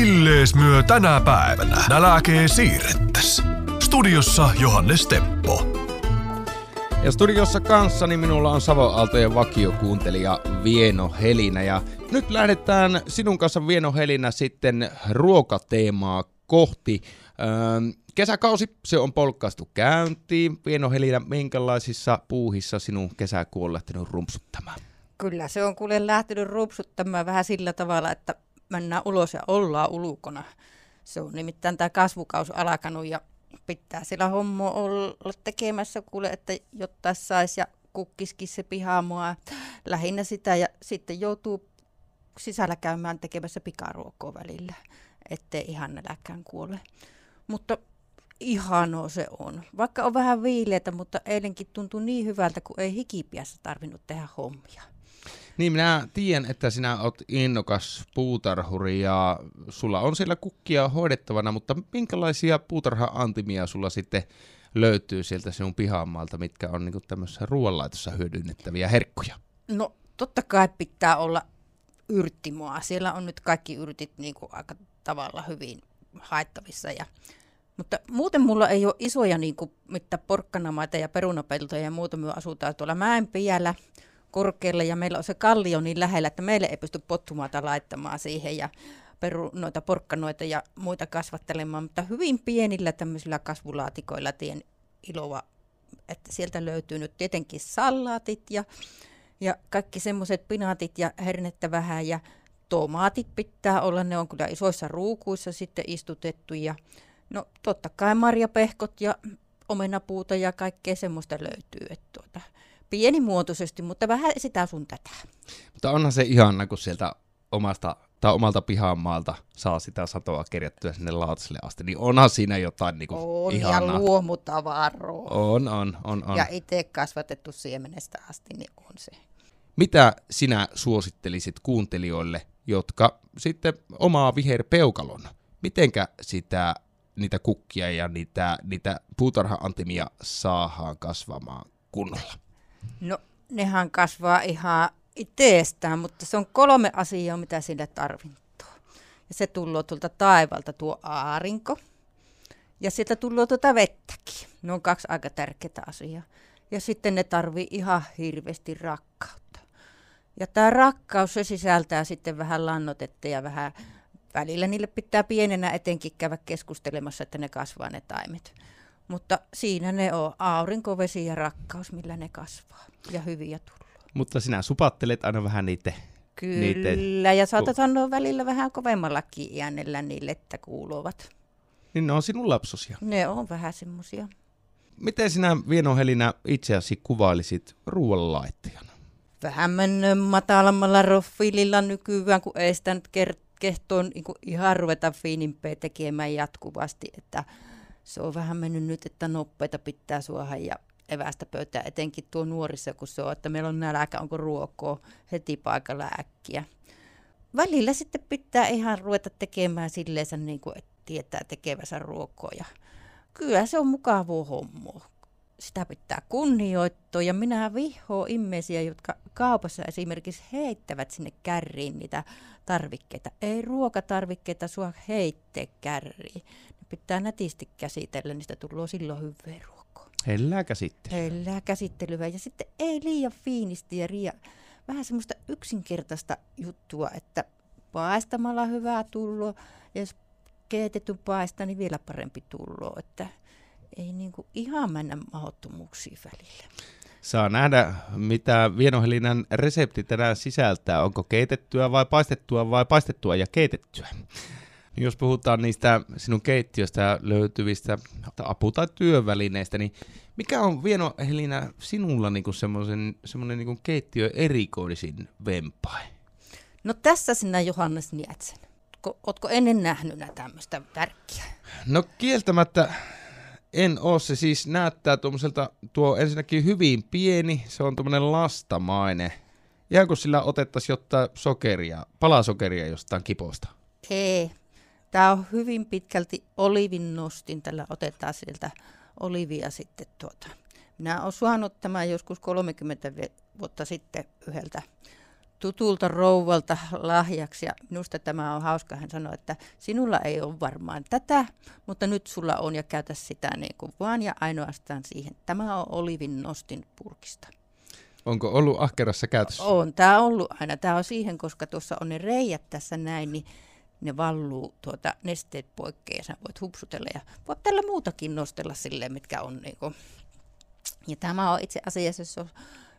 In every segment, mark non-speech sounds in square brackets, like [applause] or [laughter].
Millees myö tänä päivänä nälkee siirrettäs. Studiossa Johannes Teppo. Ja studiossa kanssani minulla on Savo Aaltojen vakiokuuntelija Vieno Helinä. Ja nyt lähdetään sinun kanssa Vieno Helinä sitten ruokateemaa kohti. Öö, kesäkausi, se on polkkaistu käyntiin. Vieno Helinä, minkälaisissa puuhissa sinun kesäkuu on lähtenyt rumpsuttamaan? Kyllä se on kuule lähtenyt rupsuttamaan vähän sillä tavalla, että mennään ulos ja ollaan ulkona. Se on nimittäin tämä kasvukaus alkanut ja pitää sillä hommo olla tekemässä kuule, että jotta saisi ja kukkiskin se pihaamua lähinnä sitä ja sitten joutuu sisällä käymään tekemässä pikaruokkoa välillä, ettei ihan näläkään kuole. Mutta ihano se on. Vaikka on vähän viileitä, mutta eilenkin tuntui niin hyvältä, kun ei hikipiässä tarvinnut tehdä hommia. Niin, minä tiedän, että sinä olet innokas puutarhuri ja sulla on siellä kukkia hoidettavana, mutta minkälaisia puutarha-antimia sulla sitten löytyy sieltä sinun pihamaalta, mitkä on niin tämmöisessä ruoanlaitossa hyödynnettäviä herkkuja? No totta kai pitää olla yrttimoa. Siellä on nyt kaikki yrtit niin kuin aika tavalla hyvin haettavissa. Ja, mutta muuten mulla ei ole isoja niin kuin, mitään porkkanamaita ja perunapeltoja ja muuta. Me asutaan tuolla Mäenpiällä korkealle ja meillä on se kallio niin lähellä, että meille ei pysty pottumaata laittamaan siihen ja peru, noita porkkanoita ja muita kasvattelemaan, mutta hyvin pienillä tämmöisillä kasvulaatikoilla tien iloa, että sieltä löytyy nyt tietenkin salaatit ja, ja kaikki semmoiset pinaatit ja hernettä vähän ja tomaatit pitää olla, ne on kyllä isoissa ruukuissa sitten istutettu ja no totta kai marjapehkot ja omenapuuta ja kaikkea semmoista löytyy, että tuota, pienimuotoisesti, mutta vähän sitä sun tätä. Mutta onhan se ihana, kun sieltä omasta tai omalta pihamaalta saa sitä satoa kerjattua sinne lautaselle asti, niin onhan siinä jotain niin on, ihanaa. ja luomutavaroa. On, on, on, on. Ja itse kasvatettu siemenestä asti, niin on se. Mitä sinä suosittelisit kuuntelijoille, jotka sitten omaa viherpeukalon? Mitenkä sitä, niitä kukkia ja niitä, niitä puutarha-antimia saadaan kasvamaan kunnolla? No, nehän kasvaa ihan itsestään, mutta se on kolme asiaa, mitä sille tarvittuu. Ja se tulee tuolta taivalta tuo aarinko. Ja sieltä tulee tuota vettäkin. Ne on kaksi aika tärkeää asiaa. Ja sitten ne tarvii ihan hirveästi rakkautta. Ja tämä rakkaus, se sisältää sitten vähän lannotetta ja vähän välillä niille pitää pienenä etenkin käydä keskustelemassa, että ne kasvaa ne taimet. Mutta siinä ne on aurinko, vesi ja rakkaus, millä ne kasvaa. Ja hyviä tullut. Mutta sinä supattelet aina vähän niitä Kyllä, niitä... ja saatat sanoa välillä vähän kovemmallakin äänellä niille, että kuuluvat. Niin ne on sinun lapsosia. Ne on vähän semmosia. Miten sinä Vieno Helinä itseäsi kuvailisit ruoanlaittajana? Vähän mennyt matalammalla profiililla nykyään, kun ei sitä nyt kehtoon niin ihan ruveta fiinimpeä tekemään jatkuvasti, että se on vähän mennyt nyt, että nopeita pitää suoha ja evästä pöytää, etenkin tuo nuorissa, kun se on, että meillä on nälkä, onko ruokoa heti paikalla äkkiä. Välillä sitten pitää ihan ruveta tekemään silleensä niin kuin, että tietää tekevänsä ruokoa. Ja kyllä se on mukavaa hommoa. Sitä pitää kunnioittaa ja minä vihoa ihmisiä, jotka kaupassa esimerkiksi heittävät sinne kärriin niitä tarvikkeita. Ei ruokatarvikkeita sua heittää kärriin pitää nätisti käsitellä, niin sitä tulee silloin hyvää ruokaa. Hellää käsittelyä. Hellää käsittelyä ja sitten ei liian fiinisti ja liian, vähän semmoista yksinkertaista juttua, että paistamalla hyvää tulloa ja jos keitetty paista, niin vielä parempi tulloa, että ei niinku ihan mennä mahdottomuuksiin välillä. Saa nähdä, mitä Vienohelinän resepti tänään sisältää. Onko keitettyä vai paistettua vai paistettua ja keitettyä. Jos puhutaan niistä sinun keittiöstä löytyvistä apu- tai työvälineistä, niin mikä on Vieno Helina sinulla niinku semmoisen, semmoinen niinku keittiö erikoisin vempai? No tässä sinä Johannes Nietsen. Oletko ennen nähnyt tämmöistä tärkkiä? No kieltämättä en ole. Se siis näyttää tuommoiselta, tuo ensinnäkin hyvin pieni, se on tuommoinen lastamainen. Ihan kun sillä otettaisiin jotain sokeria, palasokeria jostain kiposta. Ei, Tämä on hyvin pitkälti olivin nostin, tällä otetaan sieltä olivia sitten tuota. Minä olen saanut tämän joskus 30 vuotta sitten yhdeltä tutulta rouvalta lahjaksi ja minusta tämä on hauska. Hän sanoi, että sinulla ei ole varmaan tätä, mutta nyt sulla on ja käytä sitä niin kuin vaan ja ainoastaan siihen. Tämä on olivin nostin purkista. Onko ollut ahkerassa käytössä? On, tämä on ollut aina. Tämä on siihen, koska tuossa on ne reijät tässä näin, niin ne valluu tuota nesteet poikkeen ja sä voit hupsutella ja voit tällä muutakin nostella silleen, mitkä on niinku. Ja tämä on itse asiassa, jos on,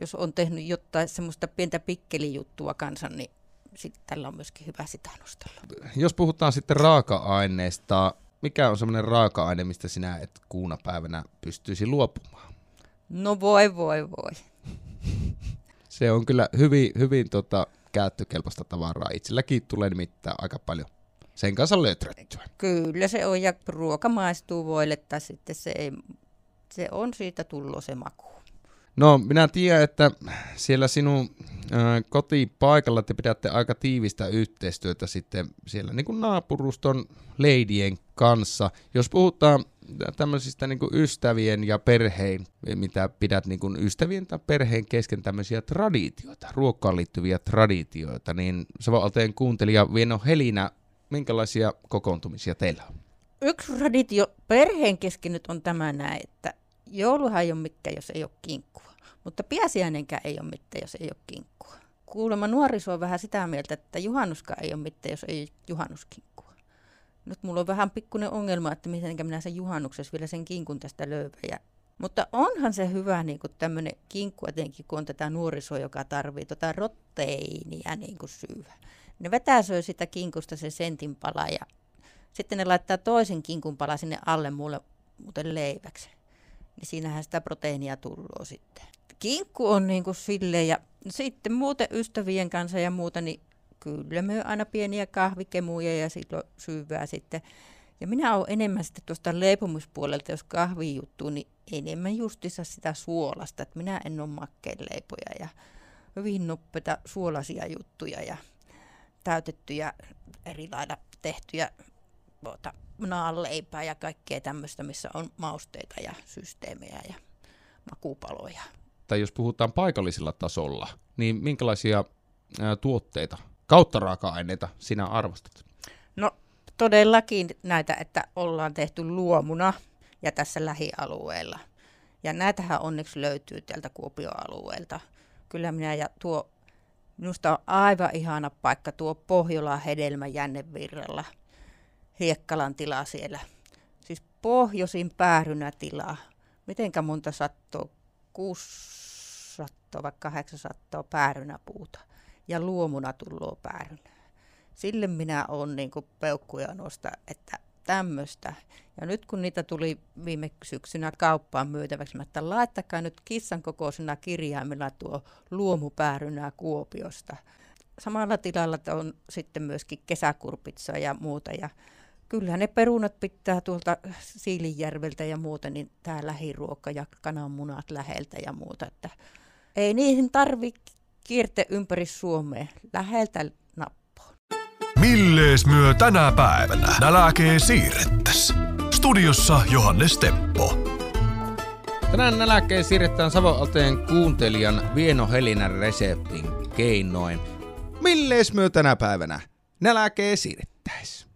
jos on tehnyt jotain semmoista pientä pikkelijuttua kanssa, niin sitten tällä on myöskin hyvä sitä nostella. Jos puhutaan sitten raaka-aineista, mikä on semmoinen raaka-aine, mistä sinä et kuuna päivänä pystyisi luopumaan? No voi, voi, voi. Se on kyllä hyvin, hyvin tota, käyttökelpoista tavaraa. Itselläkin tulee nimittäin aika paljon sen kanssa löträttyä. Kyllä se on, ja ruoka maistuu voille, tai sitten se, ei, se on siitä tullut se maku. No, minä tiedän, että siellä sinun ä, kotipaikalla te pidätte aika tiivistä yhteistyötä sitten siellä niin kuin naapuruston leidien kanssa. Jos puhutaan tämmöisistä niin kuin ystävien ja perheen, mitä pidät niin kuin ystävien tai perheen kesken tämmöisiä traditioita, ruokkaan liittyviä traditioita, niin Savo-Alteen kuuntelija Vieno Helinä, minkälaisia kokoontumisia teillä on? Yksi traditio perheen kesken nyt on tämä näin, että jouluhan ei ole mikään, jos ei ole kinkkua. Mutta piäsiäinenkään ei ole mitään, jos ei ole kinkkua. Kuulemma nuoriso on vähän sitä mieltä, että juhannuskaan ei ole mitään, jos ei juhannuskinkkua. Nyt mulla on vähän pikkuinen ongelma, että miten minä sen juhannuksessa vielä sen kinkun tästä löydän. Mutta onhan se hyvä niin tämmöinen kinkku etenkin, kun on tätä nuorisoa, joka tarvii tota rotteinia niin kuin syyä. Ne vetäsöi sitä kinkusta se sentin pala ja sitten ne laittaa toisen kinkun pala sinne alle mulle muuten leiväksi. Niin siinähän sitä proteiinia tullut sitten kinkku on niin kuin silleen ja sitten muuten ystävien kanssa ja muuta, niin kyllä me aina pieniä kahvikemuja ja silloin syyvää sitten. Ja minä olen enemmän sitten tuosta leipomuspuolelta, jos kahvi juttu, niin enemmän justissa sitä suolasta. Että minä en ole makkeenleipoja ja hyvin nopeita suolaisia juttuja ja täytettyjä eri lailla tehtyjä tuota, naanleipää ja kaikkea tämmöistä, missä on mausteita ja systeemejä ja makupaloja tai jos puhutaan paikallisella tasolla, niin minkälaisia ää, tuotteita kautta raaka-aineita sinä arvostat? No todellakin näitä, että ollaan tehty luomuna ja tässä lähialueella. Ja näitähän onneksi löytyy täältä Kuopio-alueelta. Kyllä minä ja tuo, minusta on aivan ihana paikka tuo Pohjola hedelmä Jännevirralla. Hiekkalan tila siellä. Siis pohjoisin päärynätila. Mitenkä monta sattuu? 600 vai 800 päärynäpuuta ja luomuna tulloo päärynää. Sille minä olen niin peukkuja nosta, että tämmöistä. Ja nyt kun niitä tuli viime syksynä kauppaan myytäväksi, että laittakaa nyt kissan kokoisena kirjaimella tuo luomupäärynää Kuopiosta. Samalla tilalla on sitten myöskin kesäkurpitsa ja muuta. Ja kyllähän ne perunat pitää tuolta Siilinjärveltä ja muuta, niin tämä lähiruoka ja kananmunat läheltä ja muuta. Että ei niihin tarvi kierte ympäri Suomea. Läheltä nappoon. Millees myö tänä päivänä nälkee siirrettäs? Studiossa Johannes Teppo. Tänään nälkeen siirretään Savoalteen kuuntelijan Vieno Helinän reseptin keinoin. Millees myö tänä päivänä nälkee siirrettäis?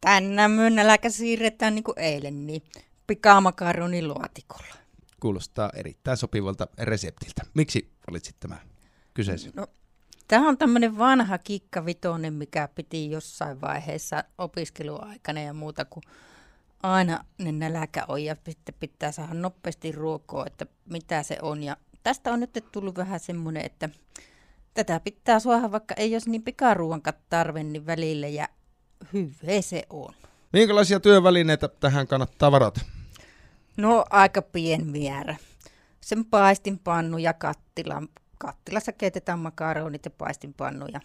Tänään myön nälkä siirretään niin kuin eilen, niin pikamakaronin luotikolla. Kuulostaa erittäin sopivalta reseptiltä. Miksi valitsit tämän kyseisen? No, tämä on tämmöinen vanha kikkavitonen, mikä piti jossain vaiheessa opiskeluaikana ja muuta, kun aina ne nälkä on ja sitten pitää saada nopeasti ruokoa, että mitä se on. Ja tästä on nyt tullut vähän semmoinen, että tätä pitää suoha, vaikka ei olisi niin pikaruuan tarve, niin välillä ja hyvä se on. Minkälaisia työvälineitä tähän kannattaa varata? No aika pien määrä. Sen paistinpannu ja kattila. Kattilassa keitetään makaronit ja paistinpannuja.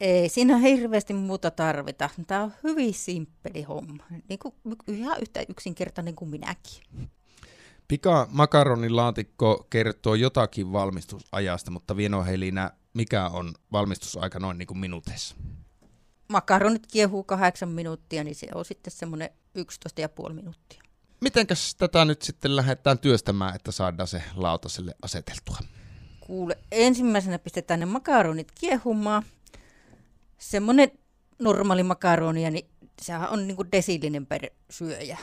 Ei siinä hirveästi muuta tarvita. Tämä on hyvin simppeli homma. Niin kuin, ihan yhtä yksinkertainen kuin minäkin. Pika makaronilaatikko kertoo jotakin valmistusajasta, mutta Vieno Helinä, mikä on valmistusaika noin niin kuin minuuteissa? makaronit kiehuu kahdeksan minuuttia, niin se on sitten semmoinen 11,5 minuuttia. Mitenkäs tätä nyt sitten lähdetään työstämään, että saadaan se lautaselle aseteltua? Kuule, ensimmäisenä pistetään ne makaronit kiehumaan. Semmoinen normaali makaronia, niin sehän on niin kuin desillinen per syöjä.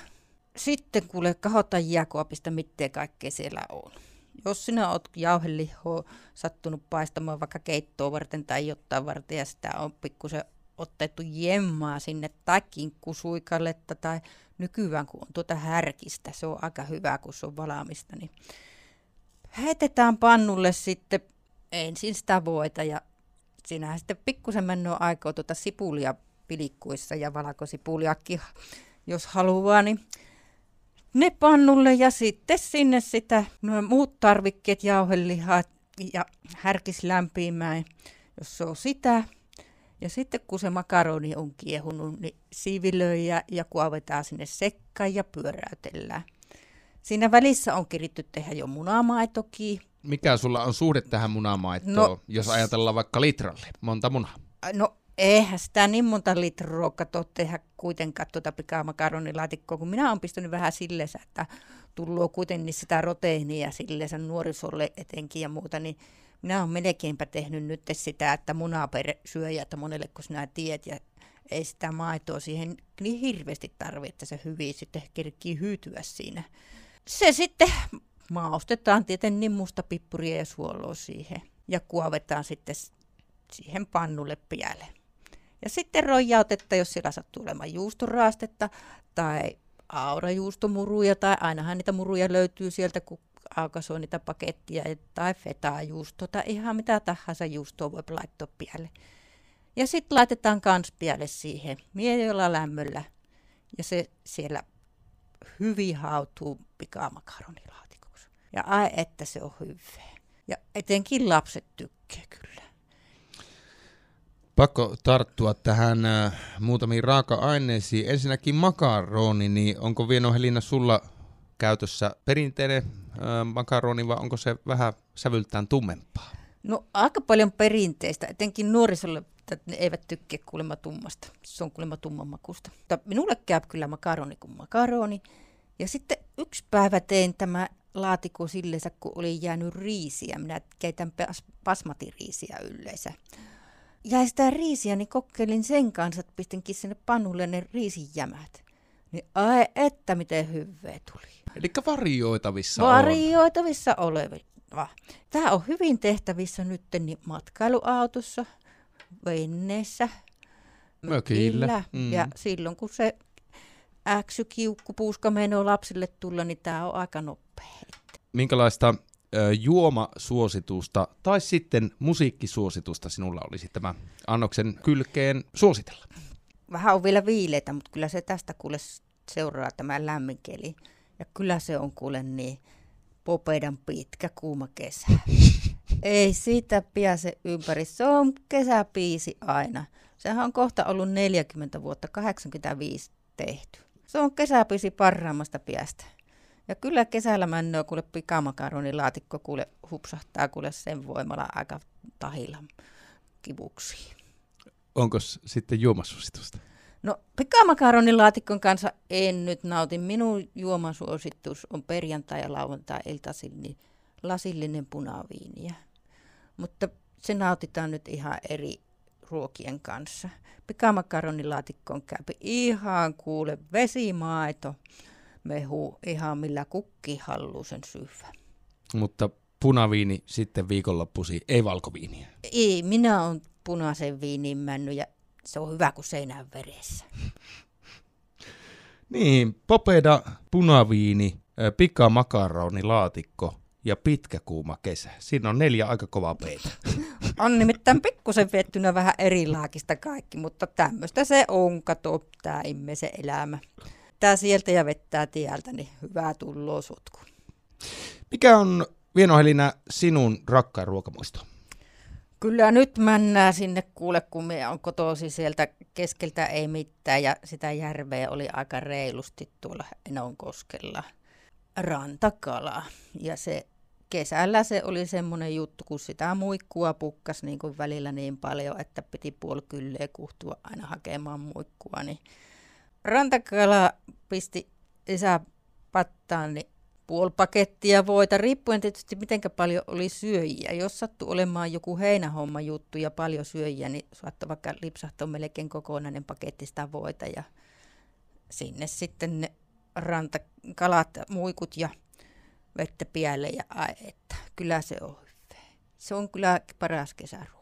Sitten kuule, kahota jääkoapista, mitä kaikkea siellä on. Jos sinä olet jauhelihoa sattunut paistamaan vaikka keittoa varten tai jotain varten ja sitä on pikkusen otettu jemmaa sinne tai kinkkusuikalletta tai nykyään kun on tuota härkistä, se on aika hyvä kun se on valaamista, niin heitetään pannulle sitten ensin sitä voita ja siinähän sitten pikkusen mennyt aikaa tuota sipulia pilikkuissa ja valkosipuliakin, jos haluaa, niin ne pannulle ja sitten sinne sitä nuo muut tarvikkeet, jauhelihat ja härkis lämpimään, jos se on sitä. Ja sitten kun se makaroni on kiehunut, niin siivilöi ja kuovetaan sinne sekkaan ja pyöräytellään. Siinä välissä on kiritty tehdä jo munamaitokin. Mikä sulla on suhde tähän munamaitoon, no, jos ajatellaan vaikka litralle? Monta munaa? No eihän sitä niin monta litraa kato tehdä kuitenkaan tuota pikamakaronilaatikkoa, kun minä olen pistänyt vähän silleen, että tullut kuitenkin sitä roteiinia silleensä nuorisolle etenkin ja muuta, niin minä olen melkeinpä tehnyt nyt sitä, että munaa per syöjä, että monelle kun sinä tiedät, ja ei sitä maitoa siihen niin hirveästi tarvitse, että se hyvin sitten kerkii hyytyä siinä. Se sitten maustetaan tietenkin niin musta pippuria ja suoloa siihen ja kuovetaan sitten siihen pannulle pialle. Ja sitten rojautetta, jos siellä sattuu olemaan juustoraastetta tai aurajuustomuruja, tai ainahan niitä muruja löytyy sieltä, kun aukasoo niitä pakettia, tai feta-juusto, tai ihan mitä tahansa juustoa voi laittaa pialle. Ja sitten laitetaan kans pialle siihen mielellä lämmöllä, ja se siellä hyvin hautuu pikamakaronilaatikkoksi. Ja ai että se on hyvää. Ja etenkin lapset tykkää kyllä. Pakko tarttua tähän äh, muutamiin raaka-aineisiin. Ensinnäkin makaroni, niin onko Vieno Helina sulla käytössä perinteinen äh, makaroni vai onko se vähän sävyltään tummempaa? No aika paljon perinteistä, etenkin nuorisolle ne eivät tykkää kuulemma tummasta. Se on kuulemma tumman makusta. Mutta minulle käy kyllä makaroni kuin makaroni. Ja sitten yksi päivä tein tämä laatikko silleensä, kun oli jäänyt riisiä. Minä keitän pasmatiriisiä yleensä jäi sitä riisiä, niin kokeilin sen kanssa, että pistinkin sinne pannulle ne riisijämät. Niin ai että miten hyvää tuli. Eli varioitavissa Varioitavissa on. olevia. Tämä on hyvin tehtävissä nyt niin matkailuautossa, veneessä, mökillä. Mm. Ja silloin kun se äksykiukku puuska menee lapsille tulla, niin tämä on aika nopea. Minkälaista juomasuositusta tai sitten musiikkisuositusta sinulla olisi tämä annoksen kylkeen suositella? Vähän on vielä viileitä, mutta kyllä se tästä kuule seuraa tämä lämmin keli. Ja kyllä se on kuule niin popeidan pitkä kuuma kesä. [laughs] Ei siitä pääse ympäri. Se on kesäpiisi aina. Sehän on kohta ollut 40 vuotta, 85 tehty. Se on kesäpiisi parhaimmasta piästä. Ja kyllä kesällä männöö kuule pikamakaroni-laatikko kuule hupsahtaa kuule sen voimalla aika tahilla kivuksi. Onko sitten juomasuositusta? No pikamakaronilaatikon kanssa en nyt nauti. Minun juomasuositus on perjantai- ja lauantai-iltaisin niin lasillinen punaviiniä. Mutta se nautitaan nyt ihan eri ruokien kanssa. Pikamakaronilaatikkoon käy ihan kuule vesimaito, mehu ihan millä kukki halluu sen syvä. Mutta punaviini sitten viikonloppusi, ei valkoviiniä. Ei, minä olen punaisen viinin mennyt ja se on hyvä kuin seinän veressä. niin, popeda, punaviini, pika makaroni, laatikko ja pitkä kuuma kesä. Siinä on neljä aika kovaa peitä. [laughs] on nimittäin pikkusen vettynä vähän erilaakista kaikki, mutta tämmöistä se on, kato, tämä ihmisen elämä vettää sieltä ja vettää tieltä, niin hyvää tulloo sutku. Mikä on Vienohelina sinun rakkaan ruokamuisto? Kyllä nyt männää sinne kuule, kun me on kotosi sieltä keskeltä ei mitään ja sitä järveä oli aika reilusti tuolla Enonkoskella. Rantakala ja se kesällä se oli semmoinen juttu, kun sitä muikkua pukkas niin kuin välillä niin paljon, että piti puoli kylleen kuhtua aina hakemaan muikkua, niin Rantakala pisti isä pattaan, niin puoli pakettia voita, riippuen tietysti miten paljon oli syöjiä. Jos sattui olemaan joku heinähomma juttu ja paljon syöjiä, niin saattoi vaikka lipsahtaa melkein kokonainen paketti sitä voita ja sinne sitten ne rantakalat, muikut ja vettä pialle ja ai, että kyllä se on. Se on kyllä paras kesäruoka.